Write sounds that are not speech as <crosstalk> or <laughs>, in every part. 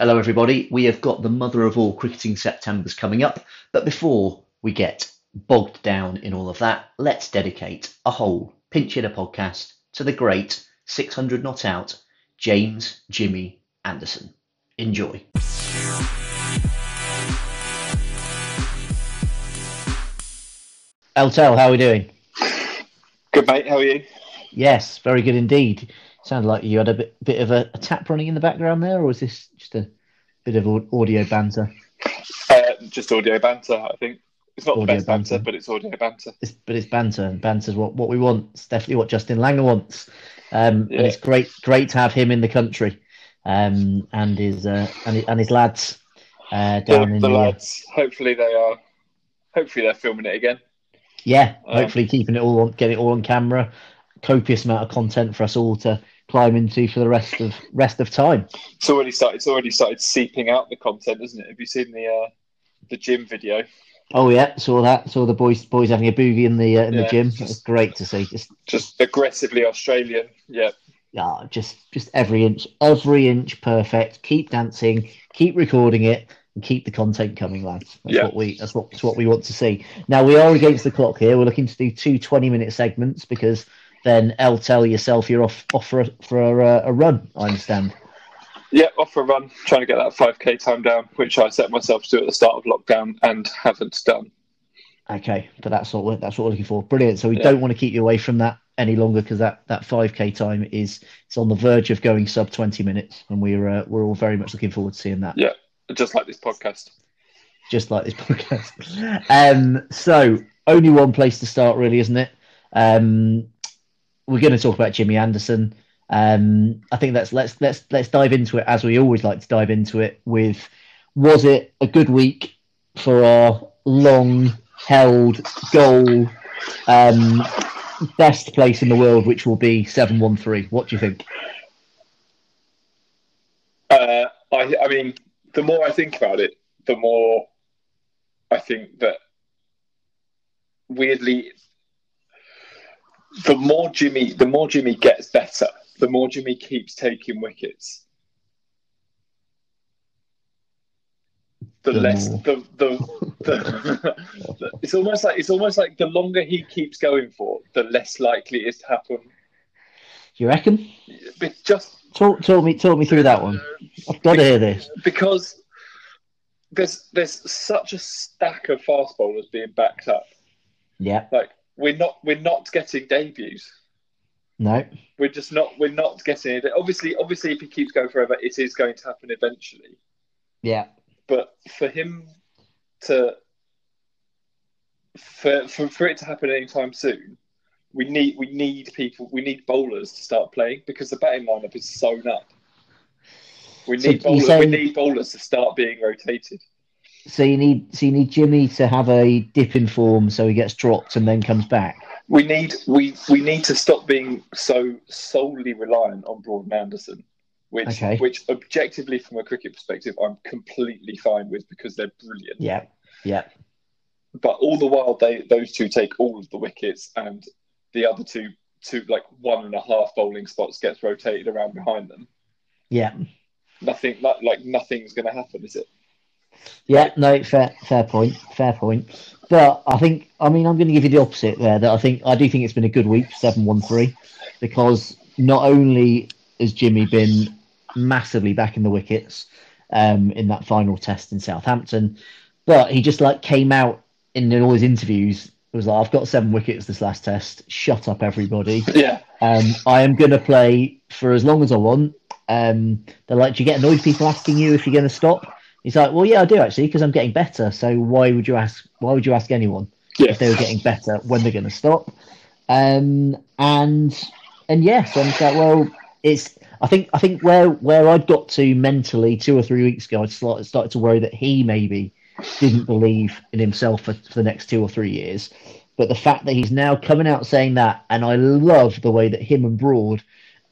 Hello, everybody. We have got the mother of all cricketing Septembers coming up, but before we get bogged down in all of that, let's dedicate a whole pinch hitter podcast to the great 600 not out James Jimmy Anderson. Enjoy. Eltel, how are we doing? Good mate, how are you? Yes, very good indeed. Sounded like you had a bit, bit of a, a tap running in the background there, or was this just a bit of audio banter? Uh, just audio banter, I think. It's not the Audio best banter, banter. but it's audio banter. It's, but it's banter, and banter's what, what we want. It's definitely what Justin Langer wants. Um, Yeah. And it's great great to have him in the country, um, and his uh, and, his, and his lads uh, The, down in the the, lads, hopefully they are. Hopefully they're filming it again. yeah. Um, hopefully keeping it all on, getting it all on camera. Copious amount of content for us all to climb into for the rest of rest of time. It's already started. It's already started seeping out the content, isn't it? Have you seen the uh, the gym video? Oh yeah, saw that. Saw the boys boys having a boogie in the uh, in the gym. just- It was great to see. Just Just aggressively Australian. Yeah, yeah, just just every inch, every inch perfect. Keep dancing, keep recording it, and keep the content coming, lads. That's Yeah. what we that's what that's what we want to see. Now we are against the clock here. We're looking to do two 20 minute segments because then L tell yourself you're off off for a, for a, a run. I understand. yeah. Off for a run, trying to get that five k time down, which I set myself to do at the start of lockdown and haven't done. Okay, but that's what we're, that's what we're looking for. Brilliant. So we Yeah. don't want to keep you away from that any longer because that that 5k time is it's on the verge of going sub 20 minutes, and we're uh, we're all very much looking forward to seeing that. Yeah, just like this podcast. just like this <laughs> podcast. Um, so only one place to start, really, isn't it? Um, we're going to talk about Jimmy Anderson. Um, I think let's let's let's let's dive into it as we always like to dive into it. With was it a good week for our long-held goal? Um, best place in the world, which will be seven one three. What do you think? Uh, I, I mean, the more I think about it, the more I think that weirdly, the more Jimmy, the more Jimmy gets better, the more Jimmy keeps taking wickets. The, The less more. the the, the it's almost like it's almost like the longer he keeps going for, the less likely it is to happen. You reckon? But just Talk, talk me, talk me through that one. I've got to hear this. because there's there's such a stack of fast bowlers being backed up. Yeah, Like we're not we're not getting debuts. no, We're just not we're not getting it. Obviously, obviously, if he keeps going forever, it is going to happen eventually. yeah. But for him to for for, for it to happen anytime soon, we need we need people we need bowlers to start playing because the batting lineup is sewn up. We need you're bowlers. saying- We need bowlers to start being rotated. So you need so you need Jimmy to have a dip in form so he gets dropped and then comes back. We need we we need to stop being so solely reliant on Broad and Anderson, which Okay. which objectively from a cricket perspective I'm completely fine with because they're brilliant. Yeah, yeah, But all the while they those two take all of the wickets and the other two two like one and a half bowling spots gets rotated around behind them. yeah, Nothing like, like nothing's going to happen, is it? Yeah. No, fair, fair point, fair point. But I think I mean I'm going to give you the opposite there. That I think I do think it's been a good week, seven one three, because not only has Jimmy been massively back in the wickets um, in that final test in Southampton, but he just like came out in all his interviews. It was like, I've got seven wickets this last test. Shut up, everybody. Yeah, Um, I am going to play for as long as I want. Um, they're like, do you get annoyed people asking you if you're going to stop? He's like, well, yeah, I do actually, because I'm getting better. So why would you ask? Why would you ask anyone yeah. if they were getting better when they're going to stop? Um, and and yes, and it's like, well, it's. I think I think where where I'd got to mentally two or three weeks ago, I started started to worry that he maybe didn't believe in himself for, for the next two or three years. But the fact that he's now coming out saying that, and I love the way that him and Broad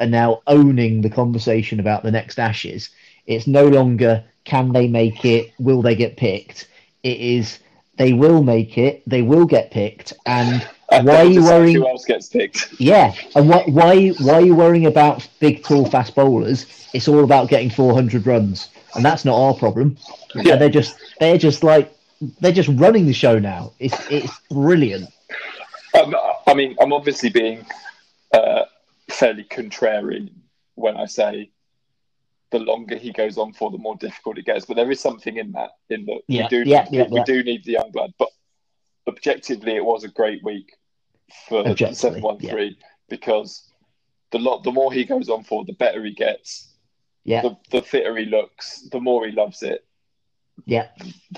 are now owning the conversation about the next Ashes. It's no longer can they make it, will they get picked? It is they will make it, they will get picked, and <laughs> why are you worrying? Who else gets picked? Yeah, and what, why why are you worrying about big, tall, fast bowlers? It's all about getting 400 runs. and that's not our problem. Yeah. And they're just they're just like they're just running the show now. It's it's brilliant. Um, I mean, I'm obviously being uh, fairly contrary when I say the longer he goes on for, the more difficult it gets. But there is something in that. In that Yeah, we do, yeah, need, yeah, we do need the young blood. But objectively, it was a great week for seven one three because the lot, the more he goes on for, the better he gets. Yeah, The, the fitter he looks, the more he loves it. yeah,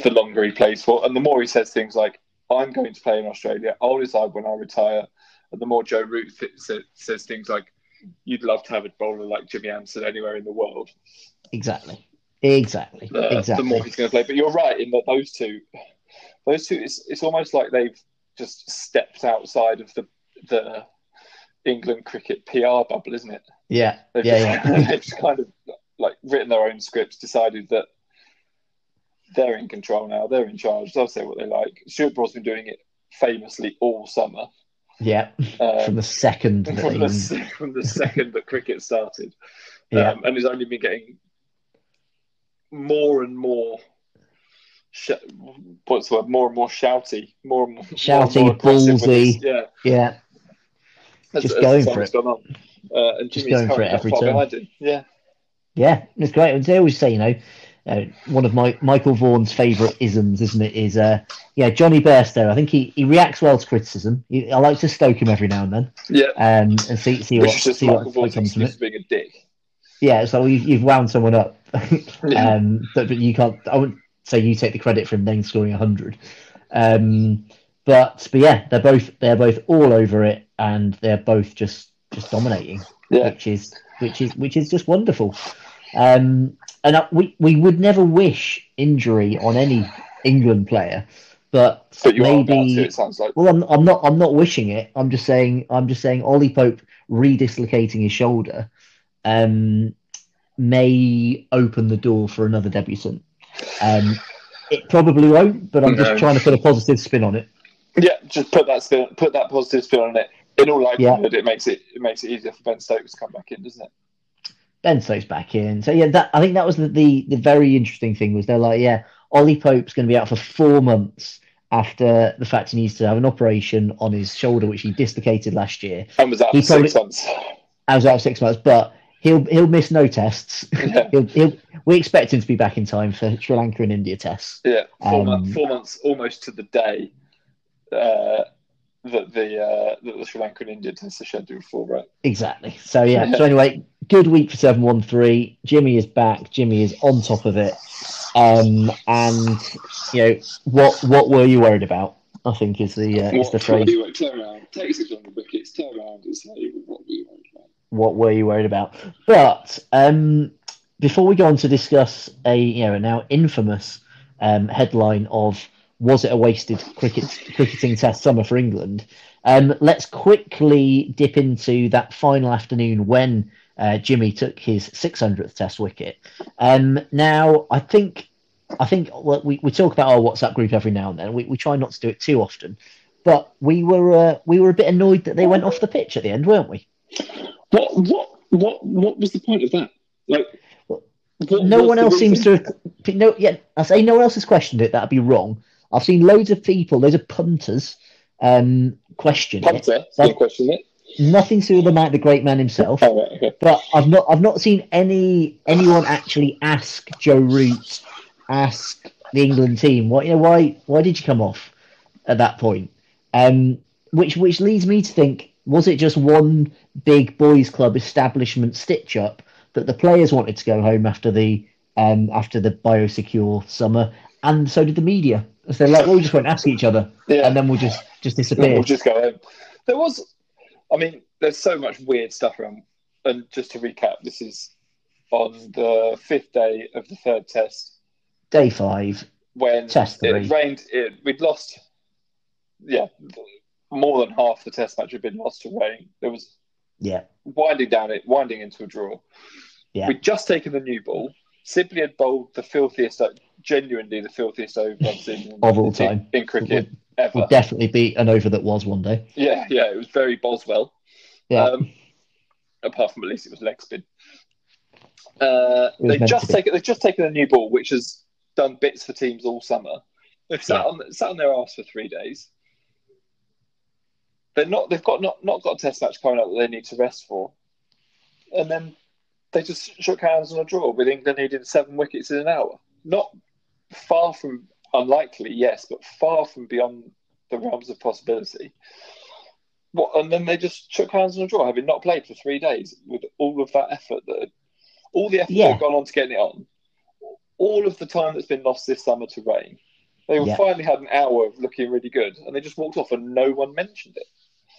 the longer he plays for, and the more he says things like, "I'm going to play in Australia. I'll decide when I retire," and the more Joe Root th- says things like, "You'd love to have a bowler like Jimmy Anderson anywhere in the world," exactly, exactly, uh, exactly. the more he's going to play. But you're right in that those two, those two, it's, it's almost like they've just stepped outside of the the England cricket PR bubble, isn't it? yeah, They've, yeah, just, yeah. <laughs> they've just kind of like written their own scripts, decided that they're in control now, they're in charge, they'll say what they like. Stuart Broad's been doing it famously all summer. Yeah. Um, From the second that from, the, from the second that cricket started. <laughs> yeah, Um, and has only been getting more and more. Sh- what's the word? More and more shouty, more and more Shouty, more, ballsy. yeah, yeah, as- Just as going for it. Uh, and Just going for it every far turn. behind him. Yeah, yeah. It's great. And they always say, you know, uh, one of my Michael Vaughan's favourite isms, isn't it? Is uh, yeah, Jonny Bairstow. I think he, he reacts well to criticism. He, I like to stoke him every now and then, yeah. um, and see see Which what see Michael what, comes from it. being a dick. Yeah, so you've, you've wound someone up, <laughs> Yeah. um, but, but you can't. I wouldn't say you take the credit for him then scoring hundred. Um, but but yeah, they're both they're both all over it, and they're both just just dominating, Yeah. which is which is which is just wonderful. Um, and we we would never wish injury on any England player, but, But you are about maybe to, it sounds like. well, I'm, I'm not. I'm not wishing it. I'm just saying. I'm just saying. Ollie Pope redislocating his shoulder, um, may open the door for another debutant. Um, it probably won't, but I'm just trying to put a positive spin on it. Yeah, just put that spin, put that positive spin on it. In all likelihood, it makes it it makes it easier for Ben Stokes to come back in, doesn't it? Ben Stokes back in. So yeah, that I think that was the, the the very interesting thing was they're like, yeah, Ollie Pope's going to be out for four months after the fact he needs to have an operation on his shoulder, which he dislocated last year. And was out He for six probably- months. I was out for six months, but he'll he'll miss no tests. <laughs> Yeah. he'll, he'll, we expect him to be back in time for Sri Lanka and India tests. Yeah, four, Um, months, four months, almost to the day uh, that the uh, that the Sri Lanka and India tests are scheduled for. Right? Exactly. So yeah. Yeah. <laughs> So anyway, good week for seven one three. Jimmy is back. Jimmy is on top of it. Um, and you know what what were you worried about? I think is the uh, is the phrase. turn around, take six on the wickets, turn around and say what we want. What were you worried about? But um, before we go on to discuss a you know a now infamous um, headline of was it a wasted cricket cricketing test summer for England? Um, let's quickly dip into that final afternoon when uh, Jimmy took his 600th Test wicket. Um, now, I think I think well, we, we talk about our WhatsApp group every now and then. We, we try not to do it too often, but we were uh, we were a bit annoyed that they went off the pitch at the end, weren't we? What what what what was the point of that? Like, what no one else seems to have, no yeah i say no one else has questioned it that'd be wrong i've seen loads of people loads of punters um question it Punter didn't question it. Nothing to do with the man the great man himself Oh, <laughs> right, okay. but i've not i've not seen any anyone actually ask joe root ask the england team what you know why why did you come off at that point um which which leads me to think was it just one big boys club establishment stitch up that the players wanted to go home after the um after the biosecure summer and so did the media so they're like well we just won't ask each other Yeah. and then we'll just just We'll disappear just go home. There was, I mean, there's so much weird stuff around. And just to recap, this is on the fifth day of the third test day five when Test it three. had rained. It, we'd lost, yeah, more than half the test match had been lost to rain. There was yeah winding down it, winding into a draw. Yeah. We'd just taken the new ball. Sibley had bowled the filthiest, genuinely the filthiest over I've seen in, Of all time. in cricket ever. will definitely be an over that was one day Yeah, yeah, it was very Boswell. yeah Um, apart from at least it was leg spin. Uh, they just taken they've just taken a new ball, which has done bits for teams all summer. They've sat Yeah. on sat on their ass for three days. They're not. They've got not not got a test match coming up that they need to rest for, and then they just shook hands on a draw with England needing seven wickets in an hour. Not far from unlikely, yes, but far from beyond the realms of possibility. What? And then they just shook hands on a draw, having not played for three days, with all of that effort that had, all the effort Yeah. that had gone on to getting it on, all of the time that's been lost this summer to rain. They Yeah. finally had an hour of looking really good, and they just walked off, and no one mentioned it.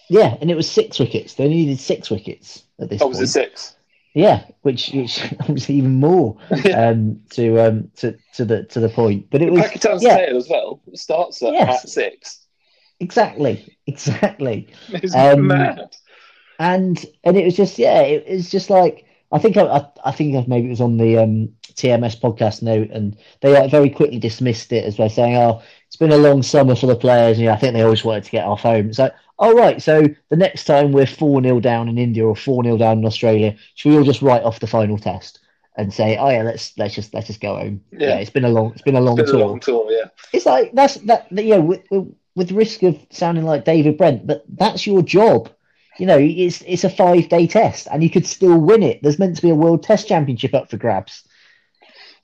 Yeah, and it was six wickets. They needed six wickets at this Oh, was point. it six? Yeah, which which <laughs> was even more um, to um to, to the to the point. But it was Pakistan's yeah. tail as well starts at, Yes. at six. exactly exactly. <laughs> It's Um, mad. and and it was just yeah, it, was just like I think I, I, I think maybe it was on the um, TMS podcast note, and they like very quickly dismissed it as by saying, "Oh, it's been a long summer for the players." And, you know, I think they always wanted to get off home. It's like, oh right, so the next time we're four 0 down in India or four 0 down in Australia, should we all just write off the final test and say, "Oh yeah, let's let's just let's just go home." Yeah. Yeah, it's been a long it's been a long It's been tour. a long tour, yeah. It's like that's that you know with, with risk of sounding like David Brent, but that's your job. You know, it's it's a five day test, and you could still win it. There's meant to be a World Test Championship up for grabs.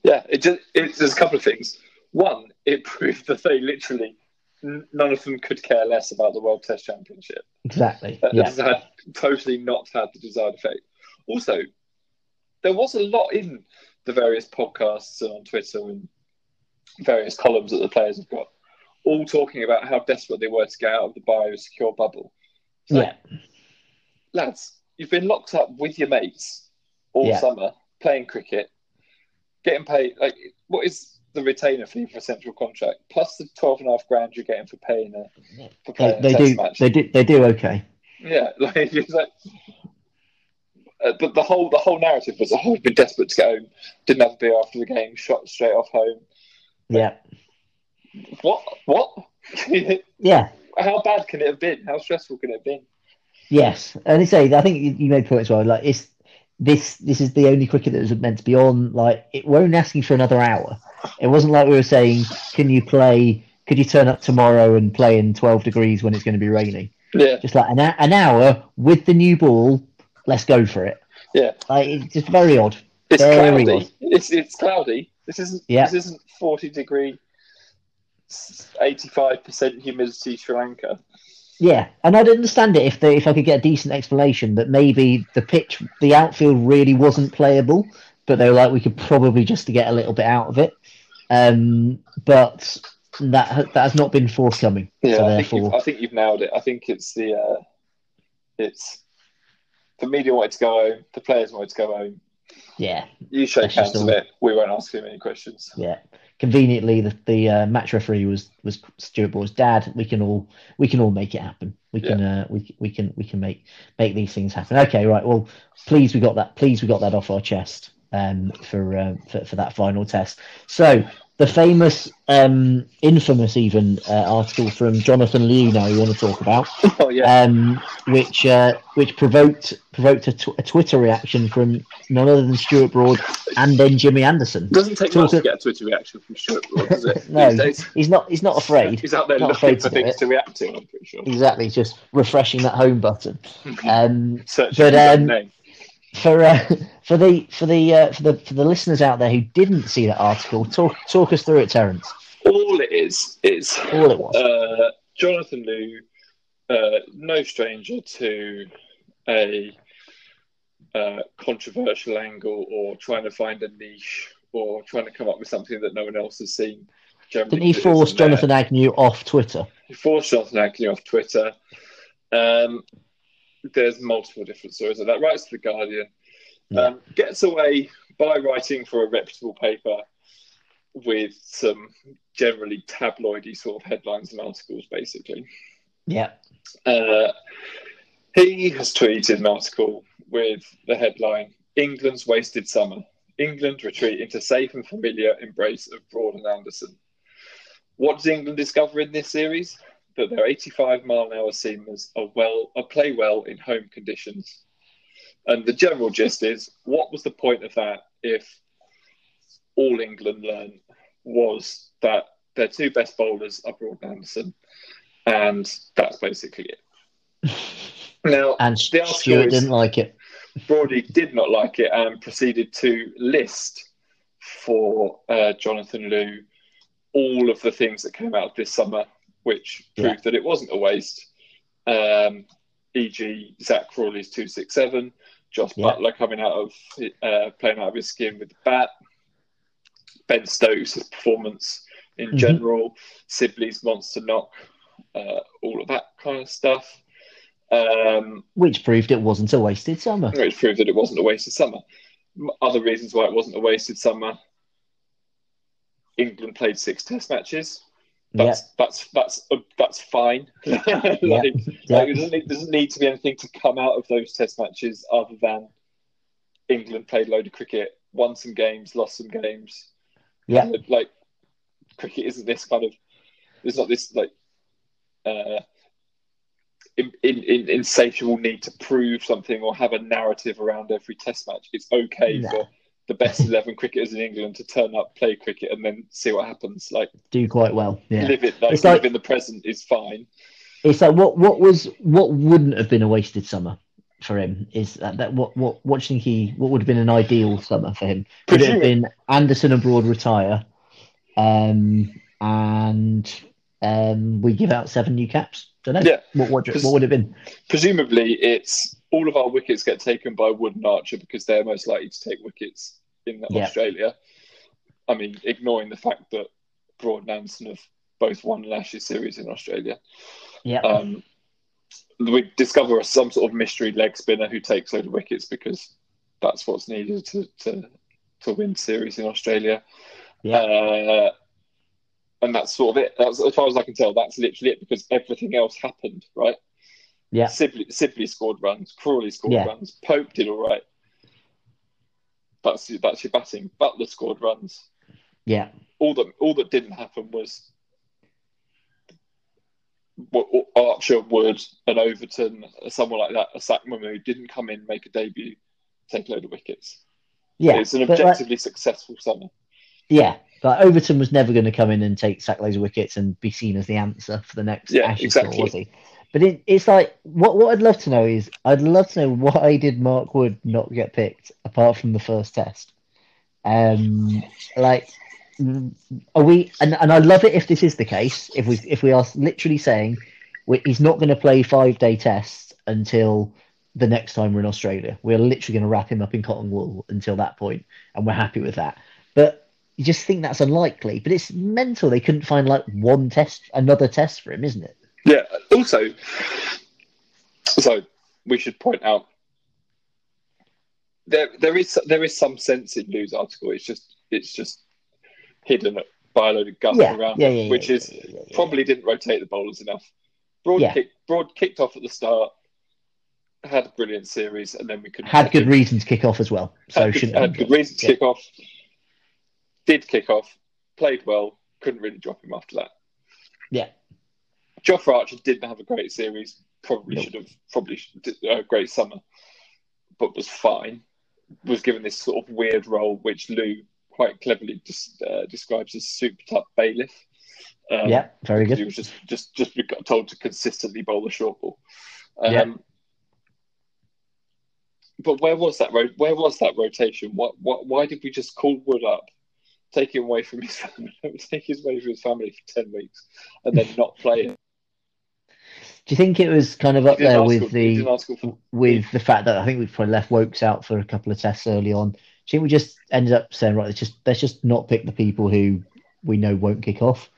Yeah, it just it, there's a couple of things. One, it <laughs> proved that they literally none of them could care less about the World Test Championship. Exactly. That Yeah. had totally not had the desired effect. Also, there was a lot in the various podcasts and on Twitter and various columns that the players have got, all talking about how desperate they were to get out of the biosecure bubble. Like, Yeah. lads, you've been locked up with your mates all Yeah. summer playing cricket, getting paid. Like, what is the retainer fee for a central contract plus the twelve and a half grand you're getting for paying a for They, playing they test do. match? They do. They do okay. Yeah, <laughs> like it's like. Uh, but the whole the whole narrative was, oh, we've been desperate to get home. Didn't have a beer after the game. Shot straight off home. Yeah. What? What? <laughs> Yeah. How bad can it have been? How stressful can it have been? Yes. And they say I think you, you made points well. Like it's this. This is the only cricket that was meant to be on. Like it, we're only asking for another hour. It wasn't like we were saying, can you play? Could you turn up tomorrow and play in 12 degrees when it's going to be raining? Yeah, just like an, an hour with the new ball. Let's go for it. yeah. Like it's just very odd. It's Very cloudy. odd. It's it's cloudy. This isn't. Yeah. This isn't forty degree, eighty five percent humidity Sri Lanka. Yeah, and I'd understand it if they, if I could get a decent explanation that maybe the pitch, the outfield really wasn't playable, but they were like we could probably just to get a little bit out of it. Um, but that that has not been forthcoming. Yeah, so I think you've, I think you've nailed it. I think it's the uh, it's the media wanted to go home, the players wanted to go home. yeah, You shake hands with it. We won't ask him any questions. yeah. Conveniently, the the uh, match referee was was Stuart Broad's dad. We can all we can all make it happen. We can uh, we we can we can make make these things happen. Okay, right. Well, please we got that. Please we got that off our chest um, for, uh, for for that final test. So the famous, um, infamous even uh, article from Jonathan Liew. Now you want to talk about, <laughs> Oh yeah, um, which uh, which provoked provoked a, tw- a Twitter reaction from none other than Stuart Broad and then Jimmy Anderson. it doesn't take much to get a Twitter reaction from Stuart Broad, does it? <laughs> No, he's not. He's not afraid. He's out there Not looking for to things it. to react to. I'm pretty sure. Exactly, just refreshing that home button. Um, Searching But, um, name. For uh, <laughs> for the for the uh, for the for the listeners out there who didn't see that article, talk talk us through it, Terence. All it is is All it was. uh, Jonathan Liew, uh, no stranger to a uh, controversial angle or trying to find a niche or trying to come up with something that no one else has seen. Generally, Didn't he force. Jonathan Agnew off Twitter? He forced Jonathan Agnew off Twitter. Um, there's multiple different stories of that. Writes to the Guardian. Yeah. Um, gets away by writing for a reputable paper with some generally tabloidy sort of headlines and articles, basically. Yeah, Uh, he has tweeted an article with the headline England's Wasted Summer. England retreat into safe and familiar embrace of Broad and Anderson. What does England discover in this series? That their 85 mile an hour seamers are well are play well in home conditions. And the general gist is what was the point of that if all England learned was that their two best bowlers are Broad and Anderson, and that's basically it. <laughs> Now, And the Stuart is- didn't like it. Brody did not like it and proceeded to list for uh, Jonathan Liew all of the things that came out this summer, which Yeah. proved that it wasn't a waste. Um, e.g., Zak Crawley's 267, Jos Yeah. Buttler coming out of uh, playing out of his skin with the bat, Ben Stokes' performance in Mhm. general, Sibley's monster knock, uh, all of that kind of stuff. Um, Which proved it wasn't a wasted summer. which proved that it wasn't a wasted summer. Other reasons why it wasn't a wasted summer: England played six Test matches. Yeah, That's that's that's uh, that's fine. <laughs> like, yeah, like, it doesn't need, doesn't need to be anything to come out of those Test matches other than England played a load of cricket, won some games, lost some games. yeah, Uh, like cricket isn't this kind of there's not this like uh in, in, in, insatiable need to prove something or have a narrative around every test match. It's okay No. for the best eleven cricketers in England to turn up, play cricket, and then see what happens. Like do quite well. Yeah. live it, like, It's like- in the present is fine. It's like what what was what wouldn't have been a wasted summer for him is that, that what what what do you think he what would have been an ideal summer for him? Would it have Presumably- been Anderson abroad retire, um, and um, we give out seven new caps? Don't know. Yeah. What what, what would it have been? Presumably, it's all of our wickets get taken by Wood and Archer because they're most likely to take wickets in Yeah. Australia. I mean, ignoring the fact that Broad and Anderson have both won an Ashes series in Australia. Yeah. Um, we discover some sort of mystery leg spinner who takes load of wickets because that's what's needed to to, to win series in Australia. Yeah. Uh, and that's sort of it. That's, as far as I can tell, that's literally it because everything else happened, right? Yeah. Sibley, Sibley scored runs. Crawley scored Yeah. runs. Pope did all right. That's that's your batting. Buttler scored runs. yeah. All that all that didn't happen was Archer, Wood, and Overton, someone like that, a Sack Mahmood didn't come in, make a debut, take a load of wickets. Yeah. it's an but, like, objectively successful summer. yeah. But Overton was never going to come in and take sack loads of wickets and be seen as the answer for the next Yeah, Ashes exactly. tour, was he? But it, it's like what what I'd love to know is I'd love to know <laughs> why did Mark Wood not get picked apart from the first test. Um, like, are we? And, and I love it if this is the case. If we if we are literally saying we, he's not going to play five day tests until the next time we're in Australia, we're literally going to wrap him up in cotton wool until that point, and we're happy with that. But you just think that's unlikely. But it's mental. They couldn't find like one test, another test for him, isn't it? Yeah. Also, so we should point out there there is there is some sense in Liew's article. It's just it's just hidden by a load of guff Yeah, around, yeah, yeah, which is probably didn't rotate the bowlers enough. Broad kick, Broad kicked off at the start, had a brilliant series, and then we couldn't had good reason to kick off as well. So had good, had good reason to kick off. Did kick off, played well, couldn't really drop him after that. Yeah. Jofra Archer didn't have a great series. Probably Nope. should have. Probably a great summer, but was fine. Was given this sort of weird role, which Liew quite cleverly dis, uh, describes as souped up bailiff. Um, Yeah, very good. He was just just just got told to consistently bowl the short ball. Um, Yeah. But where was that? ro- Where was that rotation? What? What? Why did we just call Wood up, take him away from his <laughs> family, take his away from his family for ten weeks, and then not play him? Do you think it was kind of up He did an there with he the for- with the fact that I think we've probably left Woakes out for a couple of tests early on? Do you think we just ended up saying right, let's just let's just not pick the people who we know won't kick off?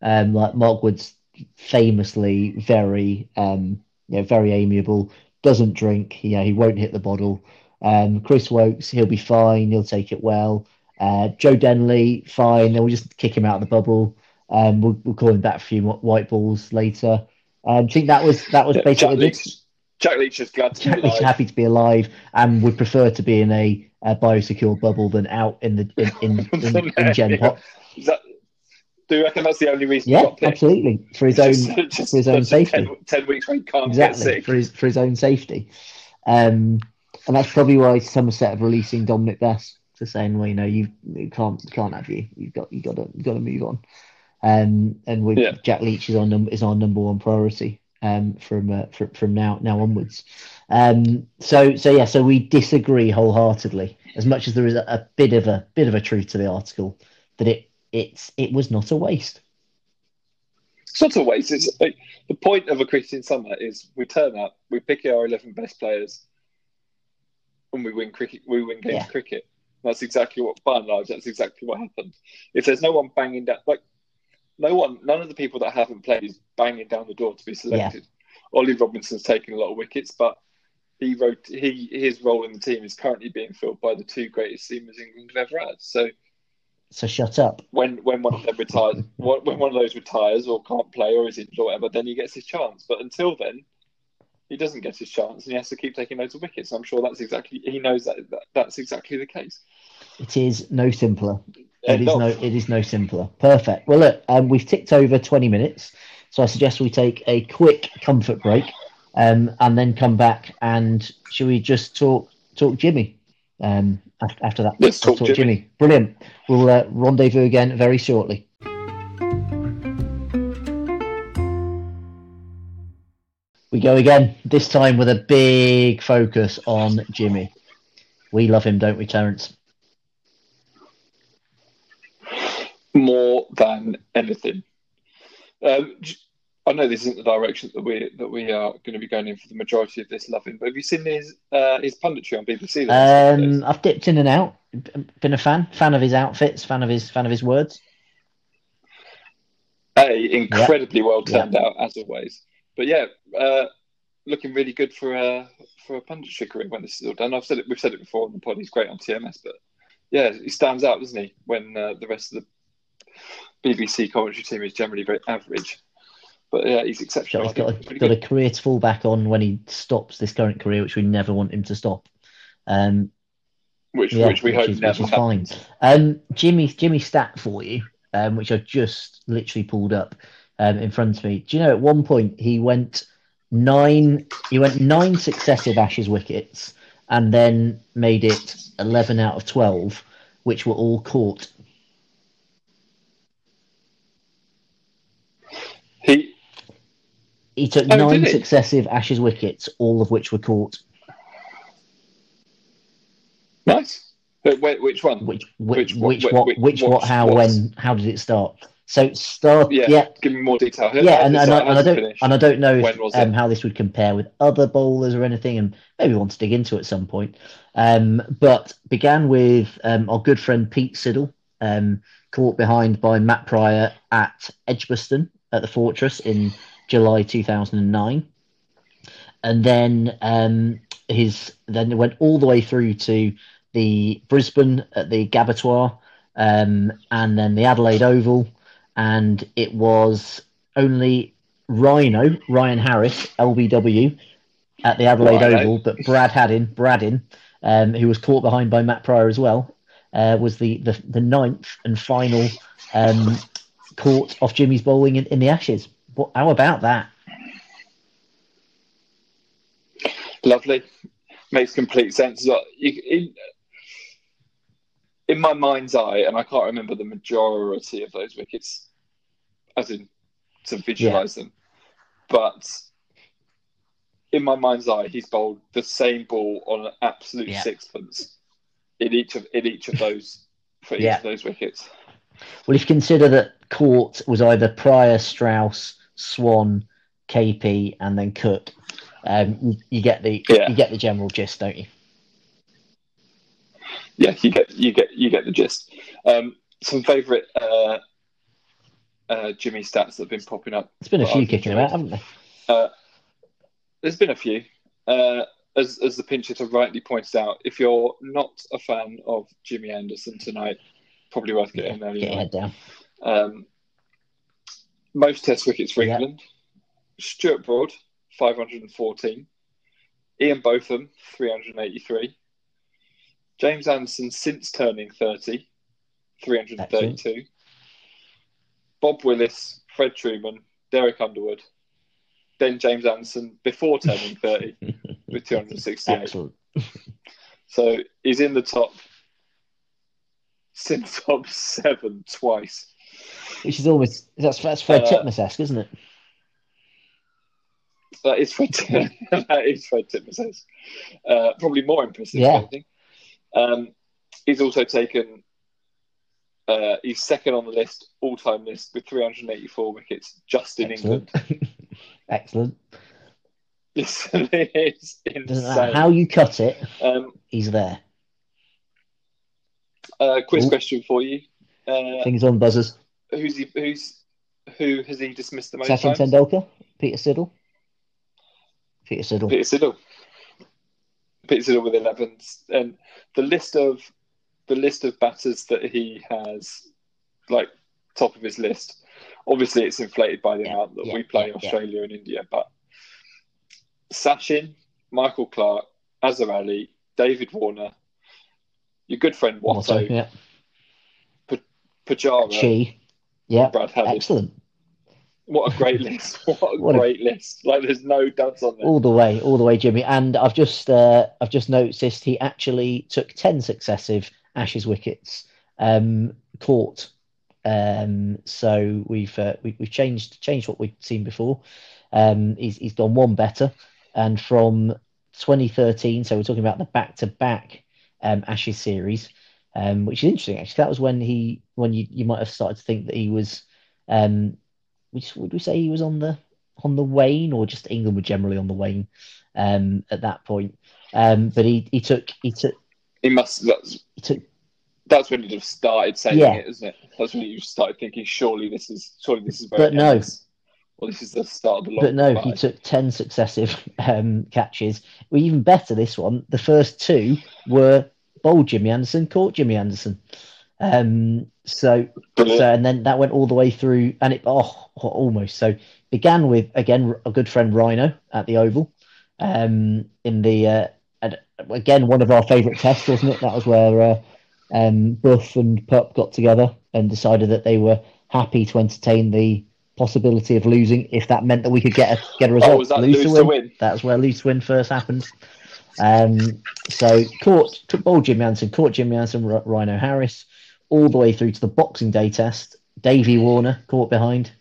Um, like Mark Wood's famously very um, you know, very amiable, doesn't drink, you know, he won't hit the bottle. Um, Chris Woakes, he'll be fine, he'll take it well. Uh, Joe Denley, fine, then we'll just kick him out of the bubble. Um, we'll, we'll call him back for a few white balls later. Um, I think that was that was Yeah, basically Jack Leach, Jack Leach is glad to be Jack Leach alive. happy to be alive and would prefer to be in a, a biosecure bubble than out in the in in, <laughs> in, in Gen Pop. That, do you reckon that's the only reason Yeah, absolutely for his own Just- just- for his own safety. 10, 10 weeks where he can't exactly get sick. for his for his own safety. Um, and that's probably why Somerset are releasing Dominic Bess to saying, well, you know, you, you can't can't have you. You've got you got to got to move on. Um, and with Yeah. Jack Leach is our number is our number one priority um, from uh, from from now now onwards. Um, so so yeah, so we disagree wholeheartedly. As much as there is a, a bit of a bit of a truth to the article that it it's it was not a waste. It's not a waste. It's like, the point of a cricketing summer is we turn up, we pick our eleven best players, and we win cricket. We win games Yeah. of cricket. That's exactly what, by and large, that's exactly what happened. If there's no one banging down, like no one, none of the people that haven't played is banging down the door to be selected. Ollie Robinson's taken a lot of wickets, but he wrote he his role in the team is currently being filled by the two greatest seamers England have ever had. So So shut up. when when one of them retires, when when one of those retires or can't play or is injured or whatever, then he gets his chance. But until then, he doesn't get his chance, and he has to keep taking loads of wickets. I'm sure that's exactly he knows that, that that's exactly the case. It is no simpler. It is no it is no simpler. Perfect. Well look, um, we've ticked over twenty minutes, so I suggest we take a quick comfort break, um, and then come back and should we just talk talk Jimmy? Um, after that, Let's talk Jimmy. Brilliant. We'll uh, rendezvous again very shortly. We go again. This time with a big focus on Jimmy. We love him, don't we, Terence? More than anything. Um, I know this isn't the direction that we that we are going to be going in for the majority of this loving, but have you seen his uh, his punditry on BBC? the last couple of Um. I've dipped in and out. Been a fan, fan of his outfits, fan of his fan of his words. A incredibly well turned out as always, but yeah, uh, looking really good for a for a punditry career when this is all done. I've said it, we've said it before on the pod. He's great on TMS, but yeah, he stands out, doesn't he? When uh, the rest of the BBC commentary team is generally very average, but yeah, he's exceptional. He's got a, got a career to fall back on when he stops this current career, which we never want him to stop. Um, which yeah, which we hope is, never which is fine. happens. Um, Jimmy, Jimmy stat for you, um, which I've just literally pulled up um, in front of me. Do you know at one point he went nine? He went nine successive Ashes wickets, and then made it eleven out of twelve, which were all caught. He He took Oh, nine successive Ashes wickets, all of which were caught. nice. But which one? Which, Which which, what- which, which- what, which- what, how, when, how did it start? So start, Yeah, yeah, give me more detail. How- yeah, and, and, I, and I How did it don't, finish? and I don't know if, um, how this would compare with other bowlers or anything, and maybe want to dig into at some point. Um, but began with um, our good friend Pete Siddle, um, caught behind by Matt Prior at Edgbaston at the Fortress in July 2009, and then um, his then it went all the way through to the Brisbane at the Gabbatoir, um, and then the Adelaide Oval, and it was only Rhino Ryan Harris LBW at the Adelaide Rhino. Oval, but Brad Haddin Braddin, um, who was caught behind by Matt Prior as well, uh, was the, the the ninth and final um, caught off Jimmy's bowling in, in the Ashes. What, how about that? Lovely. Makes complete sense. In, in my mind's eye, and I can't remember the majority of those wickets, as in to visualize them, but in my mind's eye, he's bowled the same ball on an absolute Yeah. sixpence in each of in each of those <laughs> for each Yeah. of those wickets. Well, if you consider that caught was either Prior, Strauss, Swann, KP, and then Cook, um, you, you get the Yeah. you get the general gist, don't you? Yeah, you get you get you get the gist. Um, some favourite uh, uh, Jimmy stats that have been popping up. It's been a few I've kicking about, haven't they? Uh, there's been a few. Uh, as, as the pinch hitter rightly pointed out, if you're not a fan of Jimmy Anderson tonight, probably worth Yeah, getting there. get your head down. Um, most test wickets for. England. Stuart Broad, 514. Ian Botham, 383. James Anderson, since turning 30, 332. Bob Willis, Fred Trueman, Derek Underwood. Then James Anderson, before turning <laughs> 30, with 268. Excellent. <laughs> So he's in the top since top seven twice. Which is always that's that's Fred Uh, Titmus esque, isn't it? That is Fred. <laughs> that is Fred Titmus. Uh, probably more impressive. Yeah. I think. Um, he's also taken. Uh, he's second on the list, all-time list, with 384 wickets just in Excellent. England. <laughs> Excellent. <laughs> It's Doesn't matter insane. how you cut it, Um, he's there. uh, quiz Ooh. question for you. Uh, Things on buzzers. Who's he? Who's who has he dismissed the most Sachin times? Tendulkar, Peter Siddle. Peter Siddle. Peter Siddle. Peter Siddle with 11, and the list of the list of batters that he has, like top of his list. Obviously, it's inflated by the Yeah, amount that yeah, we play yeah. Australia and India, but Sachin, Michael Clarke, Azhar Ali, David Warner, your good friend Watto, Watto, yeah. Pujara, Chi. Yeah. Brad Haddin. Excellent. What a great <laughs> list! What a What a- great list! Like, there's no duds on there. All the way, all the way, Jimmy. And I've just uh, I've just noticed he actually took ten successive Ashes wickets um, caught. Um, so we've uh, we, we've changed changed what we've seen before. Um, he's he's gone one better, and from 2013, so we're talking about the back to back Ashes series, um, which is interesting actually. That was when he when you you might have started to think that he was. Um, would would we say he was on the on the wane, or just England were generally on the wane um, at that point? Um, but he he took he took He must. That's he took that's when you'd have started saying Yeah. it, isn't it? That's when you started thinking, surely this is surely this is very But no. ends. Well, this is the start of the long But no, he took 10 successive <laughs> um, catches. Well, even better, this one. The first two were bowled Jimmy Anderson, caught Jimmy Anderson. Um, so, Brilliant. so, and then that went all the way through, and it, oh, oh, almost. So, began with, again, a good friend Rhino at the Oval. Um, in the, uh, and again, one of our favourite tests, wasn't it? That was where uh, um, Boof and Pup got together and decided that they were happy to entertain the possibility of losing if that meant that we could get a get a result. oh, was that lose, lose to win? That was where lose to win first happened. Um, so caught took ball Jimmy Anderson, caught Jimmy Anderson, Rhino Harris, all the way through to the Boxing Day test. Davey Warner caught behind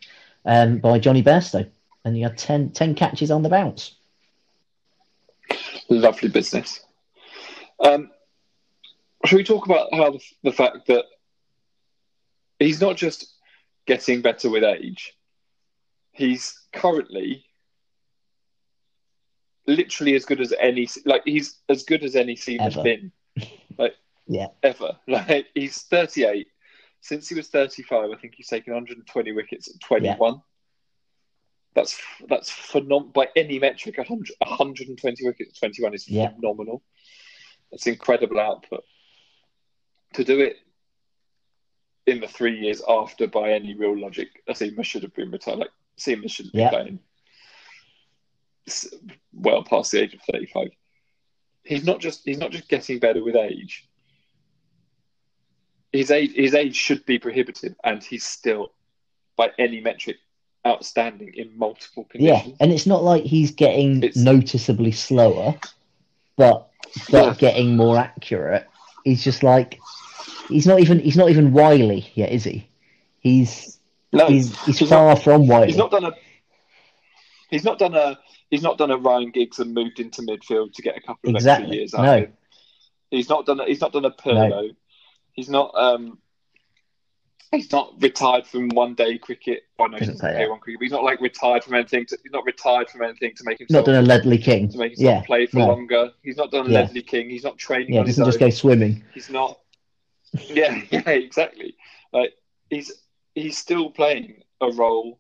um, by Jonny Bairstow, and you had 10, 10 catches on the bounce. Lovely business. Um, should we talk about how the, the fact that he's not just getting better with age, he's currently literally as good as any like he's as good as any seam has Ever. been like <laughs> Yeah. ever. <laughs> Like he's 38 since he was 35 i think he's taken 120 wickets at 21 that's that's phenomenal by any metric 100, 120 wickets at 21 is Yeah. phenomenal. That's incredible output. To do it in the three years after by any real logic Seamer should have been retired. Like Seamer should be Yeah. playing. s- well past the age of 35 he's not just he's not just getting better with age his age his age should be prohibitive and he's still by any metric outstanding in multiple conditions. Yeah, and it's not like he's getting It's- noticeably slower, but but Yeah. getting more accurate. He's just like he's not even he's not even wily yet, is he? He's no he's he's he's far from wily. he's not done a he's not done a he's not done a Ryan Giggs and moved into midfield to get a couple of Exactly. extra years out No. of him. He's not done a, he's not done a Pirlo. He's not um he's not retired from one day cricket. Well, no, he Doesn't doesn't say that. one cricket, but he's not like retired from anything. To, he's not retired from anything to make not done a Ledley King. to make himself Yeah, play for no. longer. He's not done a Yeah. Leslie King. He's not training yeah, on doesn't own. just go swimming. He's not. Yeah, <laughs> yeah, exactly. Like he's he's still playing a role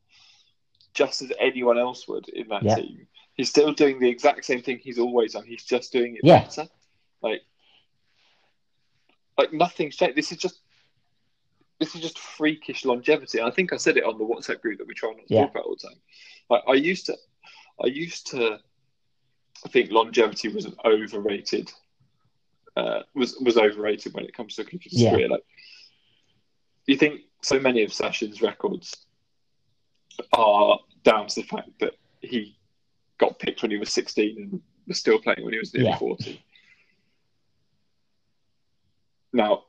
just as anyone else would in that Yeah. team. He's still doing the exact same thing he's always done. He's just doing it Yeah. better. Like, like nothing's changed. This is just this is just freakish longevity. I think I said it on the WhatsApp group that we try not to Yeah. talk about all the time. Like I used to, I used to think longevity was an overrated. Uh, was was overrated when it comes to a Yeah. career. Like, you think so many of Sachin's records are down to the fact that he got picked when he was 16 and was still playing when he was nearly Yeah. 40. Now,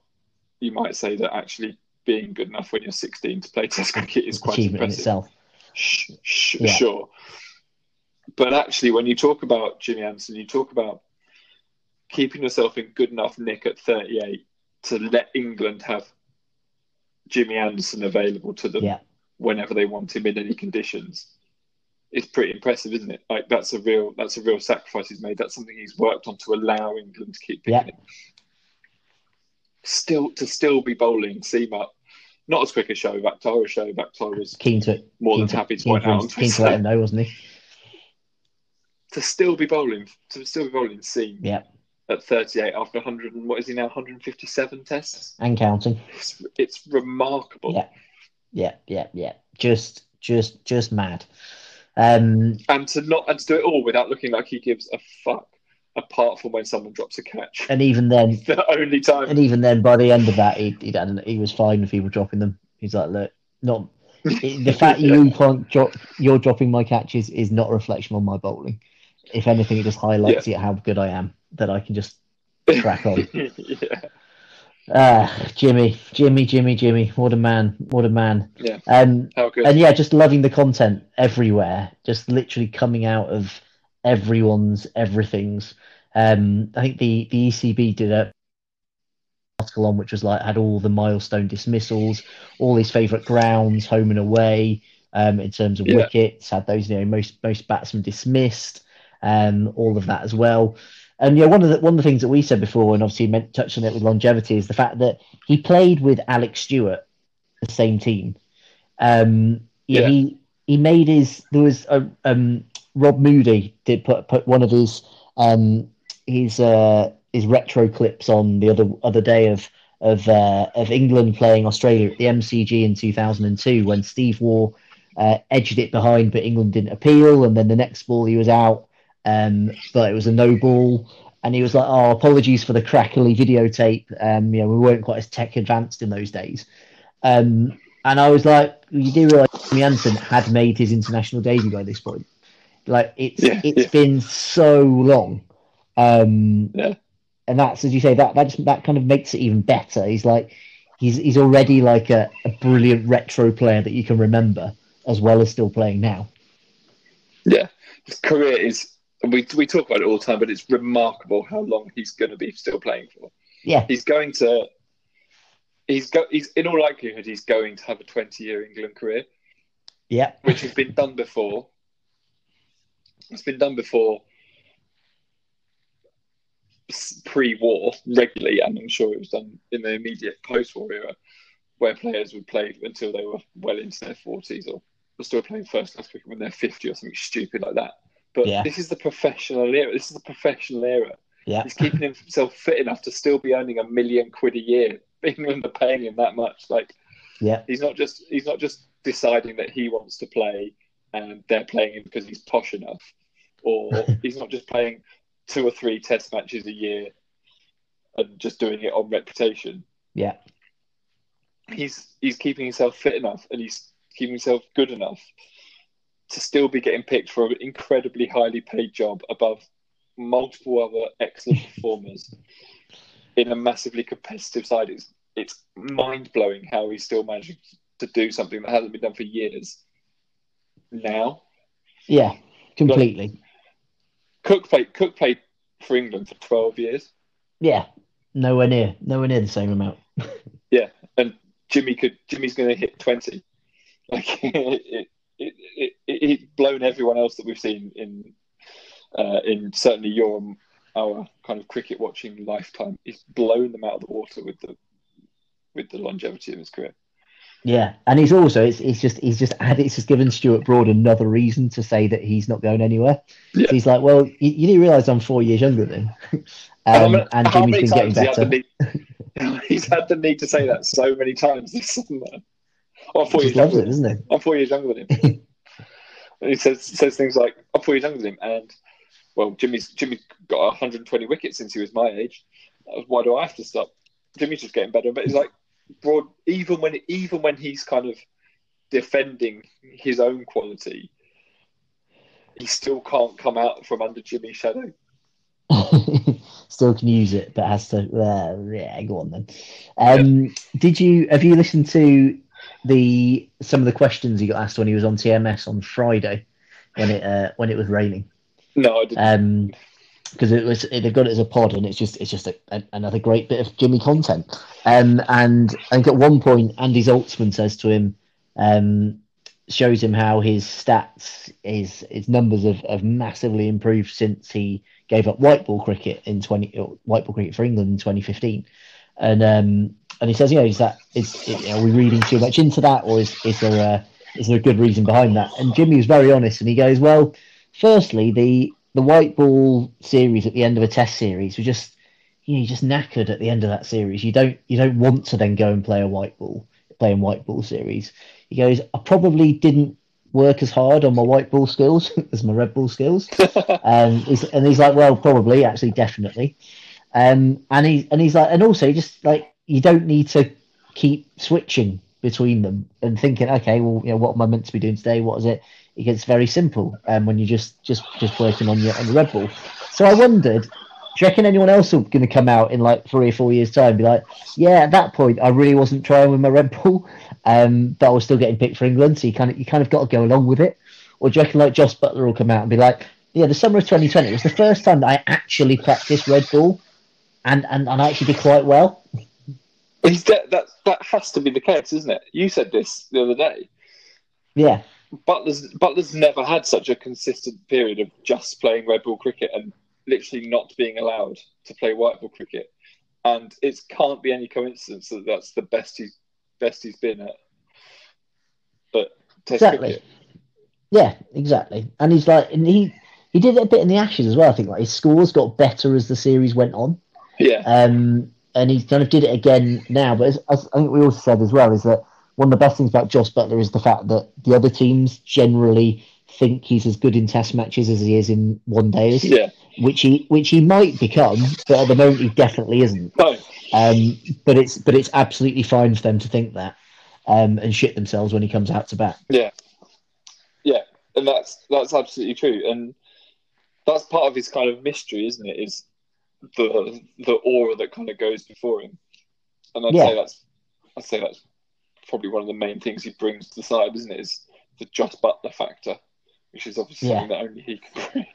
you might say that actually being good enough when you're 16 to play <laughs> Test cricket is quite achievement impressive. itself. Sh- sh- Yeah. Sure. But actually, when you talk about Jimmy Anderson, you talk about keeping yourself in good enough nick at 38 to let England have Jimmy Anderson available to them Yeah. Whenever they want him in any conditions. It's pretty impressive, isn't it? Like that's a real that's a real sacrifice he's made. That's something he's worked on to allow England to keep picking Yeah. him. Still to still be bowling seam up. Not as quick as Shoaib Akhtar. Shoaib Akhtar was Keen to more keen than to, happy to point out keen to let him know, wasn't he? <laughs> to still be bowling to still be bowling seam Yeah, at 38 after 100 and what is he now 157 tests and counting. it's, it's remarkable Yeah. Yeah, yeah, yeah. Just, just, just mad. Um, and to not and to do it all without looking like he gives a fuck apart from when someone drops a catch and even then, <laughs> the only time and even then, by the end of that, he he, he was fine with people dropping them. He's like, look, not the fact <laughs> you can't drop, you're dropping my catches is not a reflection on my bowling. If anything, it just highlights it how good I am that I can just <laughs> crack on. yeah Ah, Jimmy, Jimmy, Jimmy, Jimmy, what a man, what a man. Yeah. Um, good and yeah, just loving the content everywhere, just literally coming out of everyone's everything's. Um, I think the the ECB did a article on which was like had all the milestone dismissals, all his favourite grounds, home and away, um, in terms of Yeah. wickets, had those you know most most batsmen dismissed, um, all of that as well. And yeah, one of the one of the things that we said before, and obviously meant touched on it with longevity, is the fact that he played with Alex Stewart, the same team. Um, yeah, Yeah. he he made his. There was a um, Rob Moody did put put one of his um his uh his retro clips on the other other day of of uh, of England playing Australia at the MCG in 2002 when Steve Waugh uh, edged it behind, but England didn't appeal, and then the next ball he was out, um, but it was a no ball. And he was like, "Oh, apologies for the crackly videotape. Um, you know, we weren't quite as tech advanced in those days." Um, and I was like, "You do realise Jimmy Anderson had made his international debut by this point? Like, it's Yeah, it's yeah. been so long." Um, Yeah. and that's as you say that that just that kind of makes it even better. He's like, he's he's already like a, a brilliant retro player that you can remember as well as still playing now. yeah his career is we, we talk about it all the time but it's remarkable how long he's going to be still playing for. Yeah, he's going to he's go he's in all likelihood he's going to have a 20 year England career. Yeah, which has been done before. It's been done before pre-war regularly and I'm sure it was done in the immediate post-war era where players would play until they were well into their 40s or were still playing first class cricket when they're 50 or something stupid like that but Yeah. this is the professional era this is the professional era yeah, He's keeping himself fit enough to still be earning a million quid a year. <laughs> England are paying him that much. Like yeah, he's not just he's not just deciding that he wants to play and they're playing him because he's posh enough, or <laughs> he's not just playing two or three Test matches a year and just doing it on reputation. yeah, He's he's keeping himself fit enough and he's keeping himself good enough to still be getting picked for an incredibly highly paid job above multiple other excellent performers in a massively competitive side. It's it's mind blowing how he's still managing to do something that hasn't been done for years. Now, yeah, completely. Cook played Cook played for England for twelve years. Yeah, nowhere near, nowhere near the same amount. <laughs> Yeah, and Jimmy could Jimmy's going to hit twenty. Like <laughs> it, it, it, it, blown everyone else that we've seen in uh, in certainly your our kind of cricket watching lifetime. He's blown them out of the water with the with the longevity of his career. Yeah, and he's also it's, it's just he's just added it's just given Stuart Broad another reason to say that he's not going anywhere. Yeah. So he's like, well, you, you do realise I'm four years younger than him, <laughs> um, and Jimmy's been getting times he had better. need- <laughs> he's had the need to say that so many times this summer. Oh, I'm four He years loves younger it, doesn't he? I'm four years younger than him. <laughs> and he says says things like, "I'm four years younger than him," and well, Jimmy's Jimmy's got 120 wickets since he was my age. Why do I have to stop? Jimmy's just getting better, but he's like broad. Even when even when he's kind of defending his own quality, he still can't come out from under Jimmy's shadow. <laughs> still can use it, but has to. Uh, yeah, go on then. Um, Did you have you listened to the some of the questions he got asked when he was on TMS on Friday when it uh, when it was raining? No, I didn't. Um, because it was they've got it as a pod and it's just it's just a, a, another great bit of Jimmy content. Um, and I think at one point Andy Zaltzman says to him, um, shows him how his stats, his his numbers have, have massively improved since he gave up white ball cricket in twenty white ball cricket for England in twenty fifteen, and um, and he says, you know, is that is are we reading too much into that, or is is there a is there a good reason behind that? And Jimmy was very honest, and he goes, well, firstly, the the white ball series at the end of a test series was just you know, you're just knackered at the end of that series. You don't you don't want to then go and play a white ball, play in white ball series. He goes, I probably didn't work as hard on my white ball skills <laughs> as my red ball skills. <laughs> um, he's, and he's like, well, probably, actually, definitely. Um, and he and he's like, and also just like you don't need to keep switching between them and thinking, okay, well, you know, what am I meant to be doing today? What is it? It gets very simple um, when you're just just just working on your on the red ball. So I wondered, do you reckon anyone else is going to come out in like three or four years' time and be like, yeah, at that point I really wasn't trying with my red ball, um, but I was still getting picked for England, so you kind of you kind of got to go along with it. Or do you reckon like Jos Buttler will come out and be like, yeah, the summer of 2020 was the first time that I actually practiced red ball, and and, and I actually did quite well. He's de- that that has to be the case, isn't it? You said this the other day. Yeah, Buttler's Buttler's never had such a consistent period of just playing red ball cricket and literally not being allowed to play white ball cricket, and it can't be any coincidence that that's the best he's best he's been at. But test exactly. cricket, Yeah, exactly. And he's like, and he he did it a bit in the Ashes as well. I think like his scores got better as the series went on. yeah, Um, and he kind of did it again now. But as, as I think we also said as well is that one of the best things about Jos Buttler is the fact that the other teams generally think he's as good in Test matches as he is in one days, yeah, which he which he might become, but at the moment he definitely isn't. no, Um, but it's but it's absolutely fine for them to think that um, and shit themselves when he comes out to bat. yeah, yeah, and that's that's absolutely true, and that's part of his kind of mystery, isn't it? Is the the aura that kind of goes before him, and I'd Yeah. say that's I'd say that's probably one of the main things he brings to the side, isn't it? Is the Jos Buttler factor, which is obviously Yeah. something that only he can bring.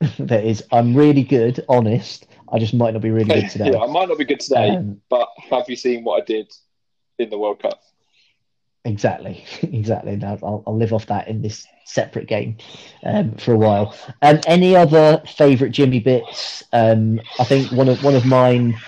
<laughs> that is, I'm really good, honest. I just might not be really good <laughs> today. yeah, I might not be good today, Um, but have you seen what I did in the World Cup? Exactly, <laughs> exactly. Now I'll, I'll live off that in this separate game um, for a while. Um, any other favourite Jimmy bits? Um, I think one of one of mine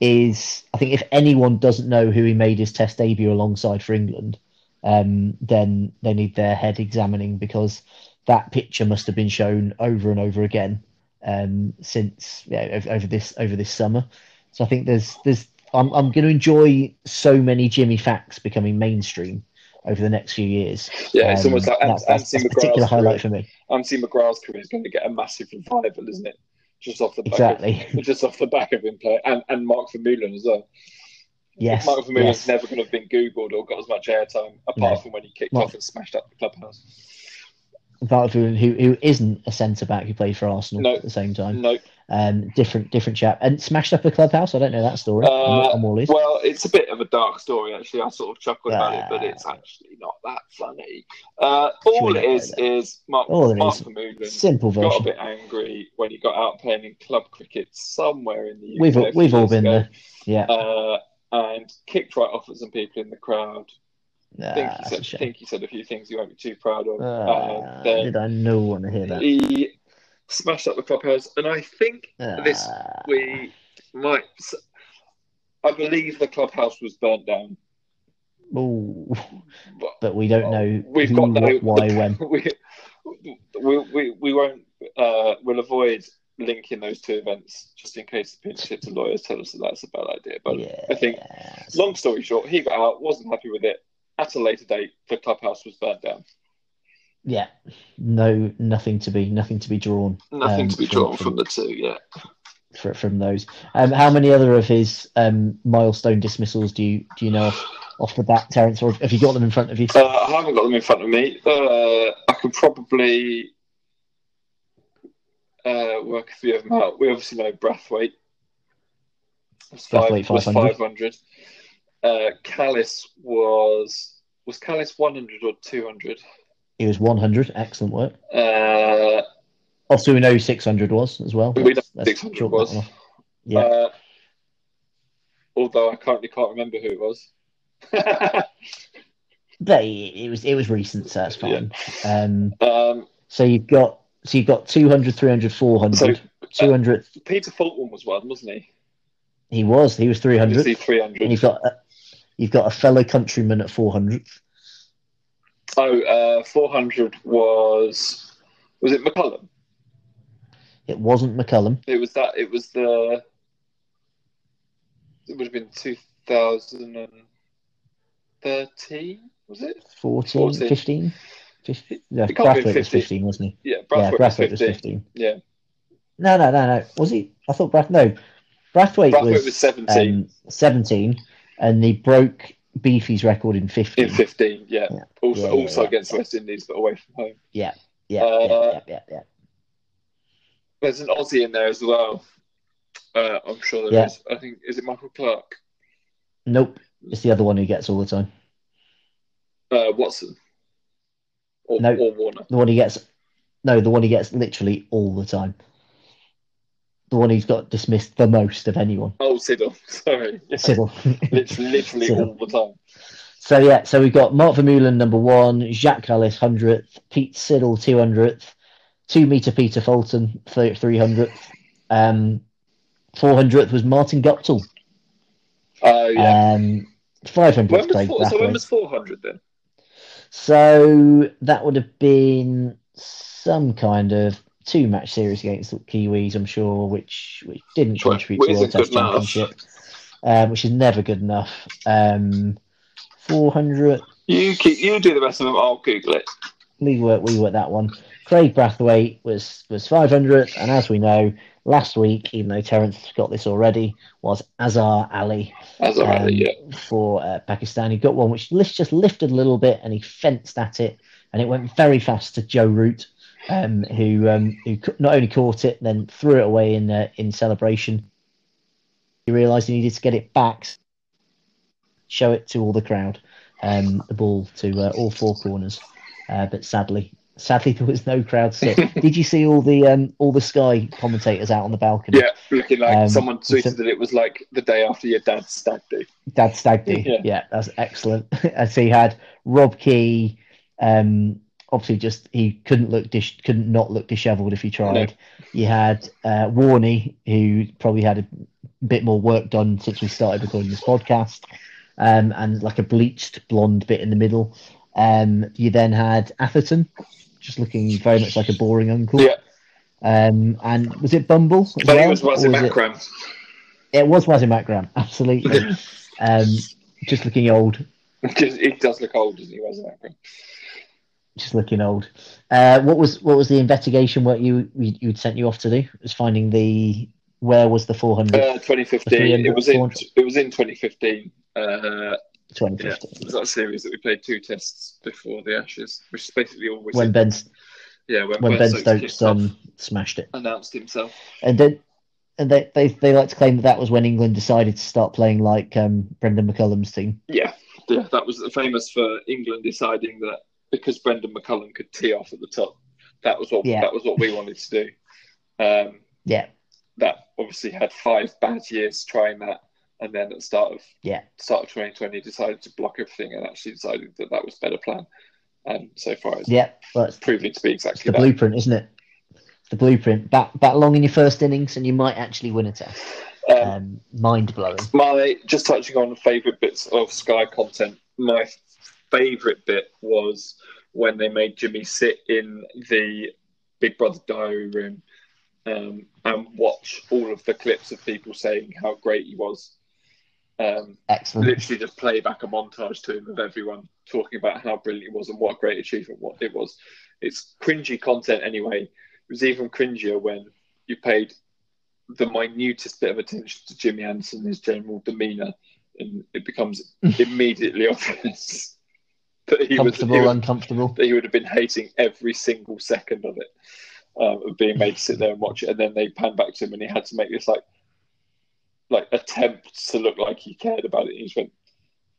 is I think if anyone doesn't know who he made his Test debut alongside for England, um, then they need their head examining because that picture must have been shown over and over again um, since yeah, over, over this over this summer. So I think there's there's I'm I'm going to enjoy so many Jimmy facts becoming mainstream over the next few years. Yeah, it's Um, almost like that's, that's, that's a particular highlight career. for me. Anthony McGrath's career is going to get a massive revival, isn't it? Just off the back Exactly. of, <laughs> just off the back of him playing, and, and Mark Vermeulen as well. Yes. Mark Vermeulen's yes. never going to have been googled or got as much airtime apart No. from when he kicked Mark- off and smashed up the clubhouse. Mark Vermeulen, who who isn't a centre back who played for Arsenal No. at the same time. No, Um, different different chap and smashed up a clubhouse. I don't know that story. Uh, well, it's a bit of a dark story actually. I sort of chuckled about it, but it's actually not that funny. Uh, all it is is Mark, All Mark. Vermeulen Simple got a bit angry when he got out playing in club cricket somewhere in the UK. We've all, we've all been ago. there. Yeah. uh, and kicked right off at some people in the crowd. I think, he said, think he said a few things you won't be too proud of. Ah, then did I no want to hear that? he smashed up the clubhouse, and I think this Ah, we might. I believe the clubhouse was burnt down. ooh, But we don't know we've who, got no. what, why, when. <laughs> We, we, we, we won't. Uh, we'll avoid linking those two events just in case the pinch hitter lawyers tell us that that's a bad idea. But yeah. I think Long story short, he got out, wasn't happy with it. At a later date, the clubhouse was burnt down. Yeah. No, nothing to be, nothing to be drawn. Nothing um, to be drawn from the two, yeah. fr- from those. Um, how many other of his um, milestone dismissals do you do you know off, off the bat, Terence, or have you got them in front of you? Uh, I haven't got them in front of me. Uh, I could probably. uh, work a few of them out. We obviously know Brathwaite was, Brathwaite five, was 500. 500. Uh, Kallis was was Kallis 100 or 200? He was 100. Excellent work. Uh, Also, we know who 600 was as well. We know Let's- let's 600 was. Yeah. uh, although I currently can't remember who it was. <laughs> But it was it was recent, so that's fine. Um, um, so you've got so you've got 200, 300, 400, So, 200. Peter Fulton was one, wasn't he? He was he was 300. Obviously And 300. you've got a, you've got a fellow countryman at 400. Oh, uh, 400 was was it McCullum? It wasn't McCullum. It was that. It was the. It would have been 2013, was it? 14, 14. 15, 15. No, Brathwaite was 15. 15, wasn't he? Yeah, yeah, Brathwaite Brathwaite was was 15. 15. Yeah, No, no, no, no. Was he? I thought Brath. No, Brathwaite, Brathwaite was, was 17 um, 17, and he broke Beefy's record in 15. in 15. Yeah, Yeah. also Yeah, yeah, also against West Indies, but away from home. Yeah, Uh, yeah, yeah, yeah, yeah. There's an Aussie in there as well. Uh, I'm sure there is. I think is it Michael Clarke? Nope, it's the other one who gets all the time. Uh, Watson. Or, No. or Warner. The one he gets, no, the one he gets literally all the time. The one who's got dismissed the most of anyone. Oh, Siddle. <laughs> Sorry. Yeah. Siddle. <laughs> Literally, literally Siddle. all the time. So yeah, so we've got Mark Vermeulen number one, Jacques Kallis hundredth, Pete Siddle two hundredth, two meter Peter Fulton three hundredth, um, four hundredth was Martin Guptill, Oh, yeah. um, five when hundredth was four, so when was 400 then? So that would have been some kind of two match series against the Kiwis, I'm sure, which which didn't contribute to the World Test. Championship, um, which is never good enough. Um, four hundred. You keep, you do the rest of them. I'll Google it. we worked we worked that one. Kraigg Brathwaite was was 500, and as we know, last week, even though Terence got this already, was Azhar Ali I um, um, yeah. for uh, Pakistan. He got one which just lifted a little bit, and he fenced at it, and it went very fast to Joe Root, um, who um, who not only caught it, then threw it away in uh, in celebration. He realised he needed to get it back, show it to all the crowd, um, the ball to uh, all four corners, uh, but sadly. Sadly, <laughs> there was no crowd. So, <laughs> did you see all the um, all the Sky commentators out on the balcony? Yeah, looking like Um, someone tweeted so- that it was like the day after your dad's stag do. Dad Stag do. Yeah. Yeah. that's excellent. <laughs> As he had Rob Key, um, obviously just he couldn't look dish couldn't not look dishevelled if he tried. You had uh, Warney, who probably had a bit more work done since we started recording this podcast, um, and like a bleached blonde bit in the middle. Um, you then had Atherton, just looking very much like a boring uncle. Yeah, Um, and was it Bumble? but well, it was Wasim was it- Akram. It was Wasim Akram, <laughs> absolutely. <laughs> um, just looking old. It does look old, doesn't he, Wasim Akram? Just looking old. Uh, what was what was the investigation? What you you you'd sent you off to do? It was finding the where was the four hundred Uh, 2015. It was in. It was in 2015. Uh, twenty yeah, it was that series that we played two tests before the Ashes, which is basically always when Ben yeah when, when Ben Stokes Stokes um, smashed it, announced himself. and then and they, they they like to claim that that was when England decided to start playing like um, Brendon McCullum's team. Yeah, yeah, that was famous for England deciding that because Brendon McCullum could tee off at the top, that was what Yeah. that was what we wanted to do. Um, Yeah, that obviously had five bad years trying that, and then at the start of yeah, start of 2020 decided to block everything and actually decided that that was better plan. And so far, it's yeah. Well, it's, proving to be exactly the that. blueprint, isn't it? The blueprint. Bat bat long in your first innings, and you might actually win a test. Um, Um, Mind blowing. my just touching on favourite bits of Sky content. My favourite bit was when they made Jimmy sit in the Big Brother diary room um, and watch all of the clips of people saying how great he was. Um, Excellent. literally just play back a montage to him of everyone talking about how brilliant he was and what a great achievement what it was. It's cringy content anyway. It was even cringier when you paid the minutest bit of attention to Jimmy Anderson, his general demeanour, and it becomes <laughs> immediately obvious that he was, Comfortable, he uncomfortable. that he would have been hating every single second of it. um, of being made to sit there and watch it, and then they pan back to him, and he had to make this like like attempt to look like he cared about it. He just went,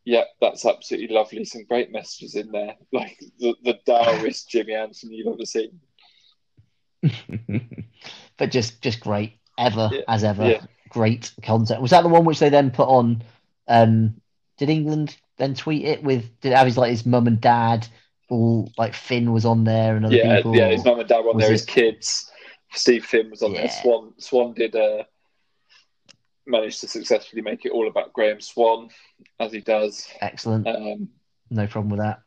"Yeah, that's absolutely lovely. Some great messages in there, <laughs> like the, the dourest Jimmy Anderson you've ever seen." <laughs> but just just great ever Yeah, as ever. yeah. Great content. Was that the one which they then put on? Um, did England then tweet it with? Did have his like his mum and dad? All like Finn was on there and other Yeah, people. yeah. His mum and dad were on there. it- His kids. Steve Finn was on there. Swann Swann did uh, manage to successfully make it all about Graeme Swann, as he does. Excellent. Um, No problem with that.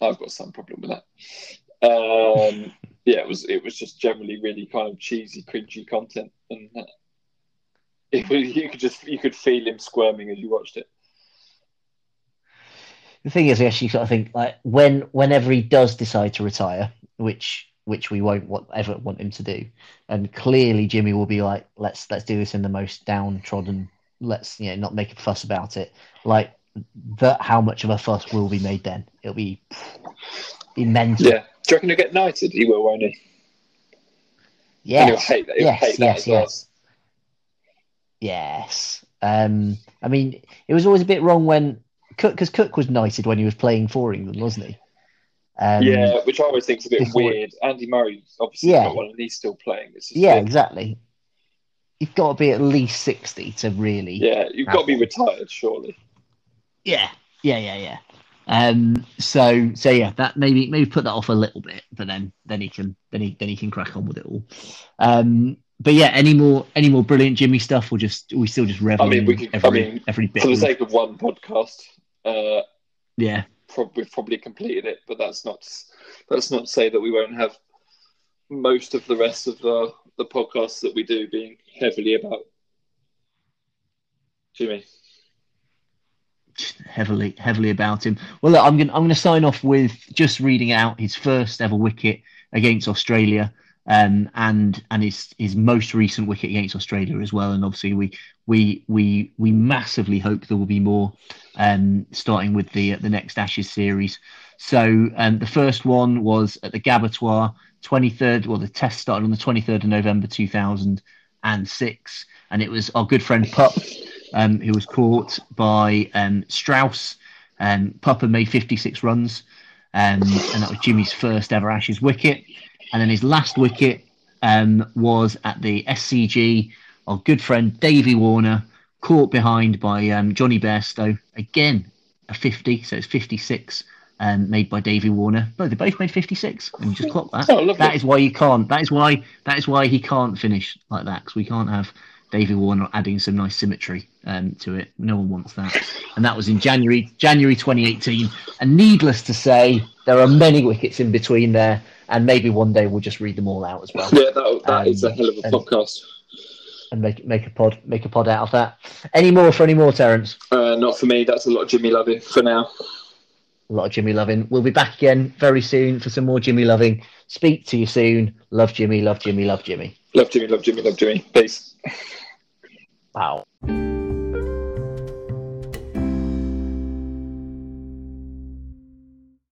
I've got some problem with that. Um, <laughs> yeah, it was it was just generally really kind of cheesy, cringy content, and it was, <laughs> you could just you could feel him squirming as you watched it. The thing is, yes, you sort of think like when whenever he does decide to retire, which which we won't want, ever want him to do, and clearly Jimmy will be like, let's let's do this in the most downtrodden. Let's you know not make a fuss about it. Like that, how much of a fuss will be made then? It'll be immense. Yeah, do you reckon he'll get knighted? He will, won't he? Yes. hate that. He'll Yes, hate that yes, well. yes. Yes. Um, I mean, it was always a bit wrong when Cook, because Cook was knighted when he was playing for England, wasn't he? Um, yeah, which I always think is a bit before- weird. Andy Murray obviously Yeah. got one, and he's still playing. It's Yeah, weird. exactly. You've got to be at least 60 to really. yeah. You've got to be retired, surely. Yeah, yeah, yeah, yeah. Um, so, so yeah, that maybe maybe put that off a little bit, but then then he can then he then he can crack on with it all. Um, but yeah, any more any more brilliant Jimmy stuff, or just we still just revel I mean, in we I every mean, every bit. For the sake of one podcast, uh, yeah, we've probably completed it, but that's not that's not to say that we won't have most of the rest of the the podcasts that we do being heavily about Jimmy. heavily heavily about him. Well, look, I'm going I'm going to sign off with just reading out his first ever wicket against Australia, um, and and his his most recent wicket against Australia as well. And obviously, we we we we massively hope there will be more, um, starting with the the next Ashes series. So um, the first one was at the Gabbatoir, 23rd. Well, the test started on the 23rd of November 2006, and it was our good friend Pup um, who was caught by um, Strauss. Um, Pup had made 56 runs, um, and that was Jimmy's first ever Ashes wicket. And then his last wicket um, was at the SCG. Our good friend Davey Warner caught behind by um, Jonny Bairstow. Again, a 50, so it's 56 um, made by Davey Warner. No, they both made 56, and just clock that. Oh. That is why you can't. That is why. That is why he can't finish like that because we can't have Davey Warner adding some nice symmetry um, to it. No one wants that. And that was in January, January 2018. And needless to say, there are many wickets in between there, and maybe one day we'll just read them all out as well Yeah, that, that is Um, a hell of a and- podcast. and make make a pod make a pod out of that. Any more for any more, Terence? Uh, not for me. That's a lot of Jimmy Loving for now. A lot of Jimmy loving. We'll be back again very soon for some more Jimmy loving. Speak to you soon. Love Jimmy. Love Jimmy. Love Jimmy. Love Jimmy. Love Jimmy. Love Jimmy. Peace. Wow.